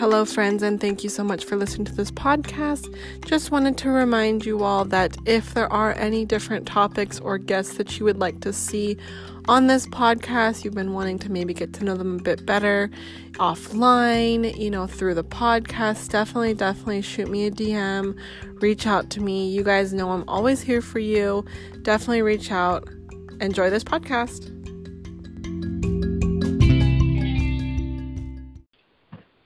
Hello, friends, and thank you so much for listening to this podcast. Just wanted to remind you all that if there are any different topics or guests that you would like to see on this podcast, you've been wanting to maybe get to know them a bit better offline, you know, through the podcast, definitely, definitely shoot me a DM, reach out to me. You guys know I'm always here for you. Definitely reach out. Enjoy this podcast.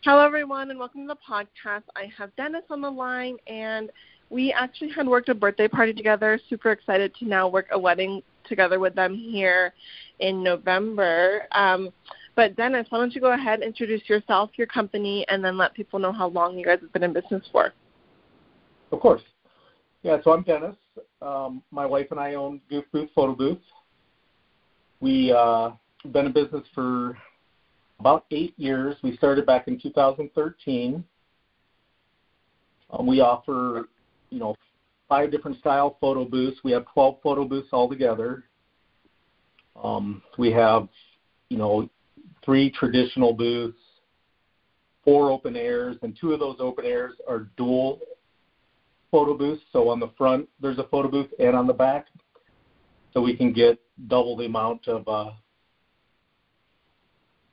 Hello, everyone, and welcome to the podcast. I have Dennis on the line, and we actually had worked a birthday party together. Super excited to now work a wedding together with them here in November. Um, but Dennis, why don't you go ahead, introduce yourself, your company, and then let people know how long you guys have been in business for. Of course. Yeah, so I'm Dennis. Um, my wife and I own Goof Booth Photo Booth. We uh, been in business for about eight years. We started back in 2013. Um, we offer, you know, five different style photo booths. We have 12 photo booths altogether. Um, we have, you know, three traditional booths, four open airs, and two of those open airs are dual photo booths. So on the front, there's a photo booth, and on the back, so we can get double the amount of uh,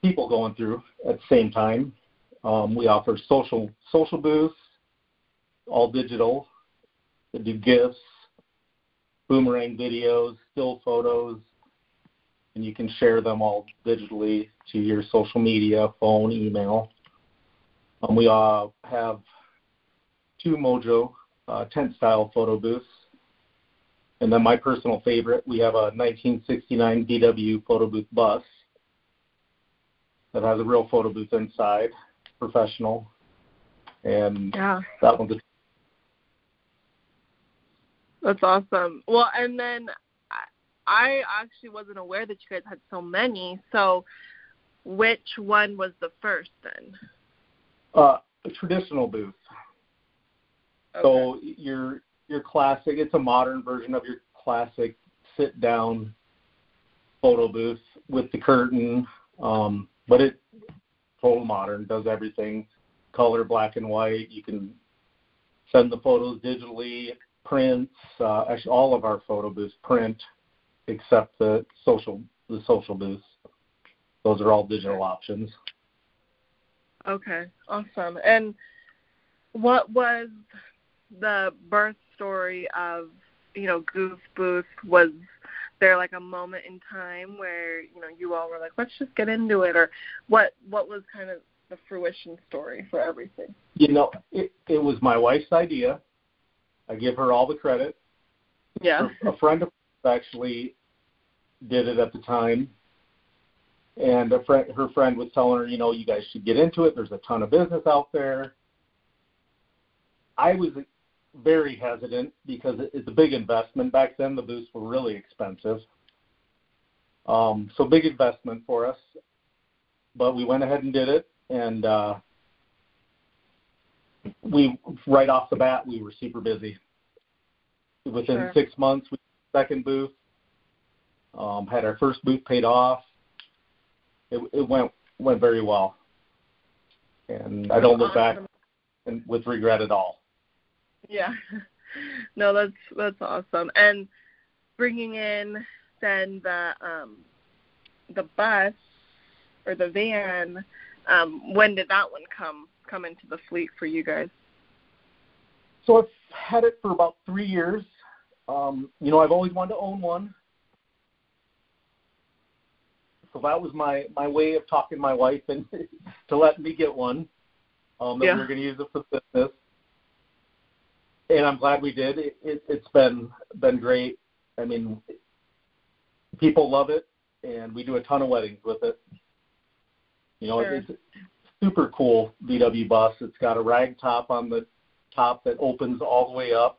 people going through at the same time. Um, we offer social social booths, all digital. We do GIFs, boomerang videos, still photos, and you can share them all digitally to your social media, phone, email. Um, we uh, have two Mojo uh, tent style photo booths. And then my personal favorite, we have a 1969 VW photo booth bus that has a real photo booth inside, professional, and yeah. that one's. A- That's awesome. Well, and then I actually wasn't aware that you guys had so many. So, which one was the first then? Uh, a traditional booth. Okay. So your your classic, it's a modern version of your classic sit down photo booth with the curtain. Um, but it total modern, does everything, color, black and white. You can send the photos digitally, prints. Uh, actually, all of our photo booths print, except the social the social booths. Those are all digital options. Okay, awesome. And what was the birth story of you know Goof Booth? Was there like a moment in time where you know you all were like, let's just get into it, or what? What was kind of the fruition story for everything? You know, it, it was my wife's idea. I give her all the credit. Yeah. A friend of actually did it at the time, and a friend, her friend was telling her, you know, you guys should get into it. There's a ton of business out there. I was very hesitant because it's a big investment. Back then, the booths were really expensive. Um, so big investment for us, but we went ahead and did it, and uh, we right off the bat we were super busy. Within Sure. six months, we second booth um, had our first booth paid off. It, it went went very well, and I don't look back and with regret at all. Yeah. No, that's that's awesome. And bringing in then the um the bus or the van, um, when did that one come come into the fleet for you guys? So I've had it for about three years. Um, you know, I've always wanted to own one. So that was my my way of talking to my wife and to let me get one. Um, that Yeah. we're going to use it for business. And I'm glad we did. It, it, it's been been great. I mean, people love it, and we do a ton of weddings with it. You know, Sure. it's a super cool VW bus. It's got a rag top on the top that opens all the way up.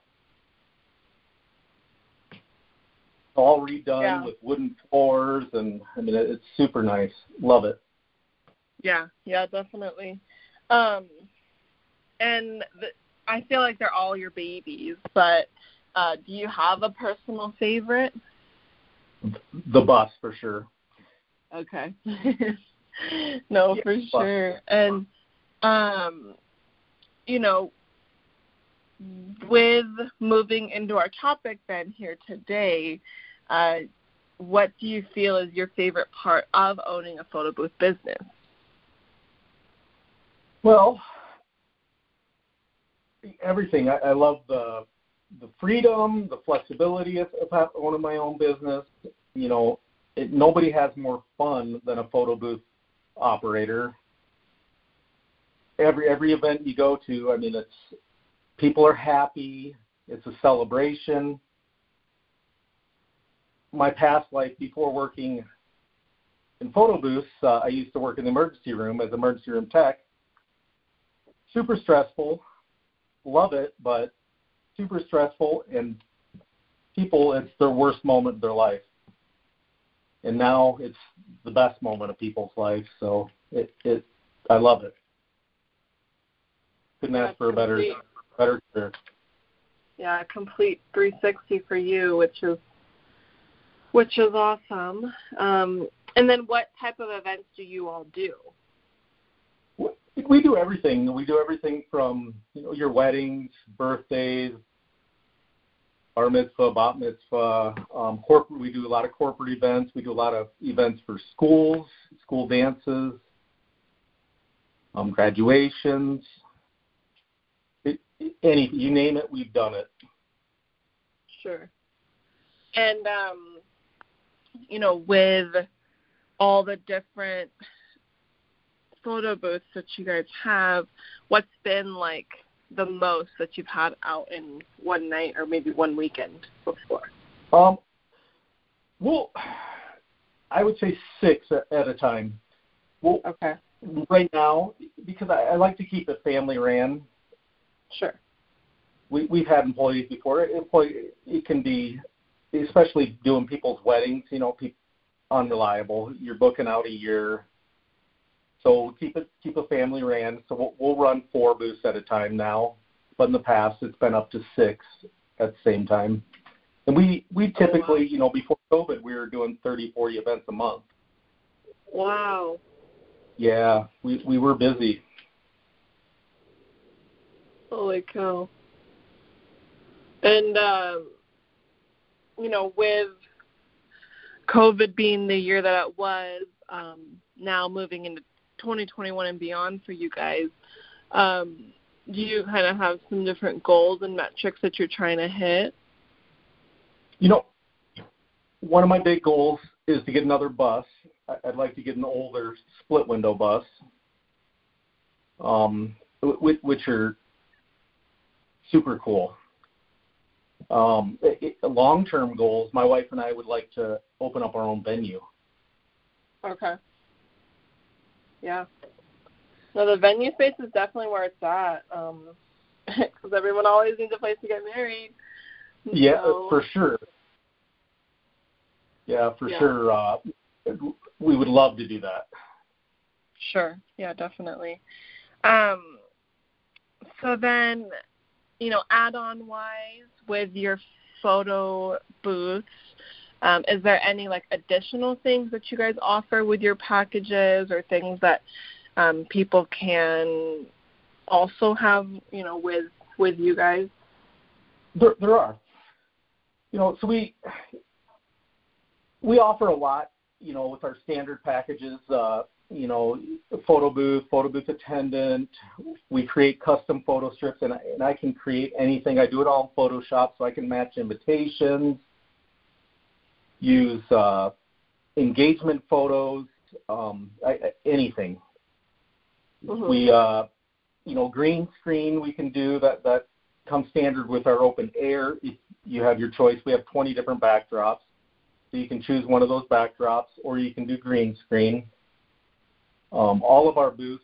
All redone Yeah. with wooden floors, and I mean, it- it's super nice. Love it. Yeah, yeah, definitely. Um, and the, I feel like they're all your babies, but uh, do you have a personal favorite? The bus for sure. Okay. no, Yeah, for bus. sure. And um, you know, with moving into our topic then here today, uh, what do you feel is your favorite part of owning a photo booth business? Well, everything. I, I love the the freedom, the flexibility of, of owning my own business. You know, it, nobody has more fun than a photo booth operator. Every every event you go to, I mean, it's people are happy. It's a celebration. My past life before working in photo booths, uh, I used to work in the emergency room as emergency room tech. Super stressful. Love it, but super stressful and people it's their worst moment of their life. And now it's the best moment of people's life so it it i love it. Couldn't ask for a better better career. Yeah a complete 360 for you which is which is awesome. Um and then what type of events do you all do we do everything. We do everything from you know your weddings, birthdays, bar mitzvah, bat mitzvah. Um, corporate. We do a lot of corporate events. We do a lot of events for schools, school dances, um, graduations. It, any you name it, we've done it. Sure. And um, you know, with all the different photo booths that you guys have, what's been like the most that you've had out in one night or maybe one weekend before? Um, well, I would say six at, at a time. Well, okay. Right now, because I, I like to keep it family ran. Sure. We we've had employees before. Employee it can be, especially doing people's weddings. You know, people unreliable. You're booking out a year so keep it keep a family ran. So we'll, we'll run four booths at a time now, but in the past it's been up to six at the same time. And we we typically, you know, before COVID, we were doing 30, 40 events a month. Wow. Yeah, we we were busy. Holy cow. And um, you know, with COVID being the year that it was, um, now moving into 2021 and beyond for you guys, um, do you kind of have some different goals and metrics that you're trying to hit? You know, one of my big goals is to get another bus. I'd like to get an older split window bus, um, which are super cool. Um, long term goals, my wife and I would like to open up our own venue. Okay. Yeah. No, the venue space is definitely where it's at. Um, because everyone always needs a place to get married. Yeah, so. for sure. Yeah, for yeah. sure. Uh, we would love to do that. Sure. Yeah, definitely. Um, so then, you know, add-on wise with your photo booths, um, is there any like additional things that you guys offer with your packages or things that um, people can also have, you know, with with you guys? There, there are. You know, so we we offer a lot. You know, with our standard packages. Uh, you know, photo booth, photo booth attendant. We create custom photo strips, and I, and I can create anything. I do it all in Photoshop, so I can match invitations use uh, engagement photos, um, I, anything. Mm-hmm. We, uh, you know, green screen we can do that. That comes standard with our open air. If you have your choice, we have 20 different backdrops, so you can choose one of those backdrops, or you can do green screen. Um, all of our booths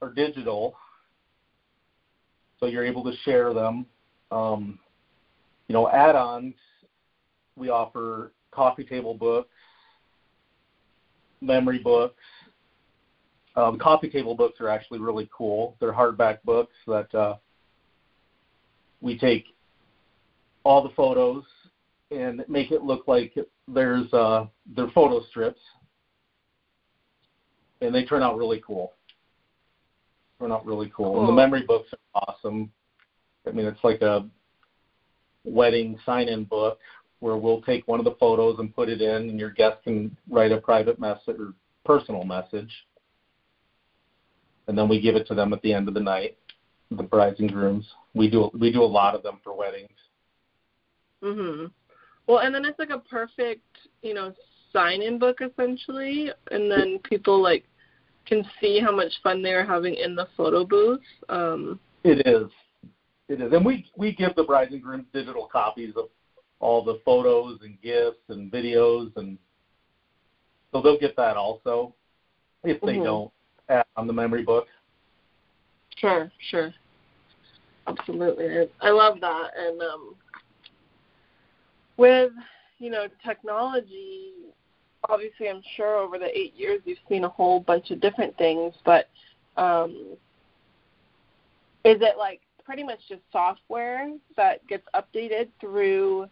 are digital, so you're able to share them. Um, you know, add-ons we offer coffee table books, memory books. Um, coffee table books are actually really cool. They're hardback books that uh, we take all the photos and make it look like there's uh, they're photo strips, and they turn out really cool. turn out really cool. cool. And the memory books are awesome. I mean, it's like a wedding sign-in book where we'll take one of the photos and put it in, and your guest can write a private message or personal message, and then we give it to them at the end of the night. The brides and grooms. We do we do a lot of them for weddings. Mhm. Well, and then it's like a perfect, you know, sign-in book essentially, and then people like can see how much fun they're having in the photo booth. Um, it is, it is, and we we give the brides and grooms digital copies of all the photos and GIFs and videos, and so they'll get that also if they mm-hmm. don't add on the memory book. Sure, sure, absolutely. I love that, and um, with you know technology obviously i'm sure over the eight years you've seen a whole bunch of different things but um is it like pretty much just software that gets updated through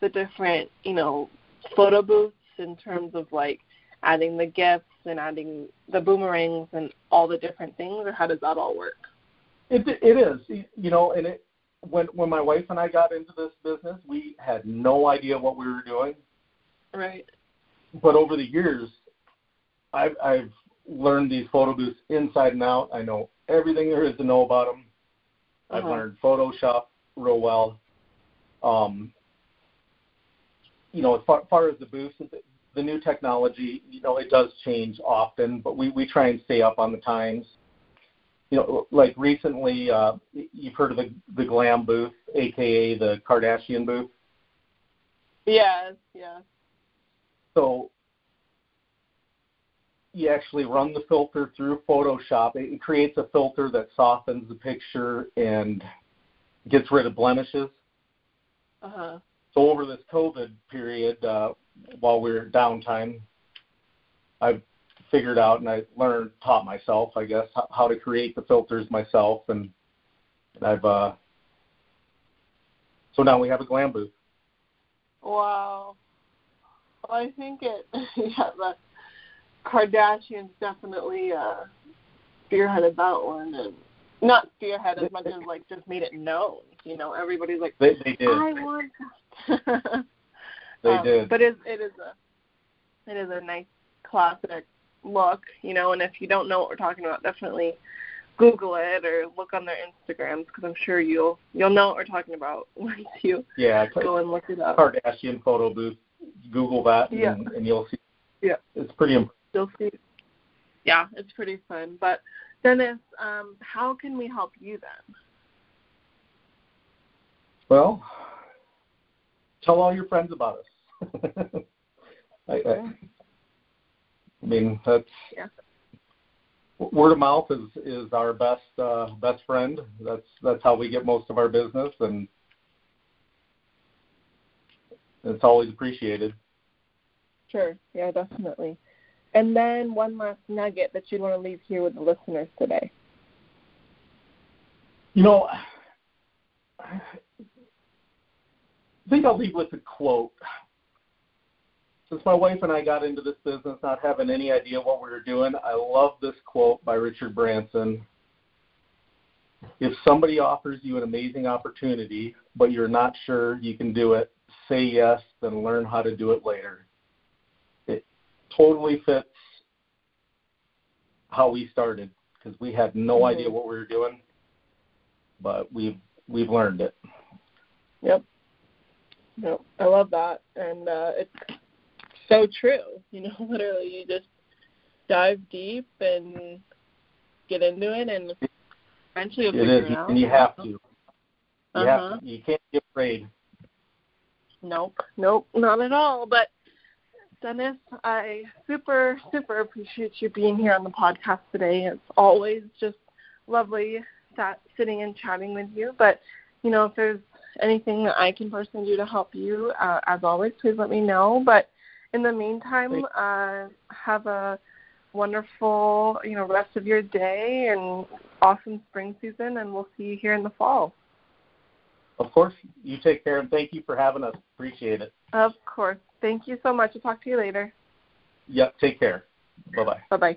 the different you know photo booths in terms of like adding the GIFs and adding the boomerangs and all the different things or how does that all work it it is you know and it when when my wife and I got into this business, we had no idea what we were doing. Right. But over the years, I've I've learned these photo booths inside and out. I know everything there is to know about them. Uh-huh. I've learned Photoshop real well. Um, you know, as far, far as the booths, the, the new technology, you know, it does change often, but we we try and stay up on the times you know, like recently, uh, you've heard of the the glam booth, aka the Kardashian booth. Yes, yeah. So you actually run the filter through Photoshop. It creates a filter that softens the picture and gets rid of blemishes. Uh-huh. So over this COVID period, uh, while we are downtime, I've figured out and I learned, taught myself, I guess, how, how to create the filters myself, and, and I've uh, so now we have a glam booth. Wow. Well, I think it, yeah, the Kardashians definitely uh, spearheaded that one, and not spearhead as much as like just made it known. You know, everybody's like, they, they did. I want. they um, did. But it, it is a, it is a nice classic look, you know, and if you don't know what we're talking about, definitely Google it or look on their Instagrams because I'm sure you'll you'll know what we're talking about once you yeah go and look it up. Kardashian photo booth. Google that yeah. and, and you'll see. Yeah, it's pretty. Imp- you'll see. Yeah, it's pretty fun. But Dennis, um, how can we help you then? Well, tell all your friends about us. I, I, I mean, that's yeah. word of mouth is is our best uh, best friend. That's that's how we get most of our business, and it's always appreciated. Sure. Yeah, definitely. And then one last nugget that you'd want to leave here with the listeners today. You know, I think I'll leave with a quote since my wife and I got into this business not having any idea what we were doing, I love this quote by Richard Branson. If somebody offers you an amazing opportunity, but you're not sure you can do it, say yes, then learn how to do it later. It totally fits how we started because we had no mm-hmm. idea what we were doing, but we've we've learned it. Yep. Yep. I love that, and uh, it's so true. You know, literally, you just dive deep and get into it, and eventually you'll figure it, it out. And you have to. You, uh-huh. have to. you can't be afraid. Nope, nope, not at all. But Dennis, I super, super appreciate you being here on the podcast today. It's always just lovely sat, sitting and chatting with you. But you know, if there's anything that I can personally do to help you, uh, as always, please let me know. But in the meantime, uh, have a wonderful, you know, rest of your day and awesome spring season, and we'll see you here in the fall. Of course. You take care, and thank you for having us. Appreciate it. Of course. Thank you so much. I'll talk to you later. Yep. Take care. Bye bye. Bye bye.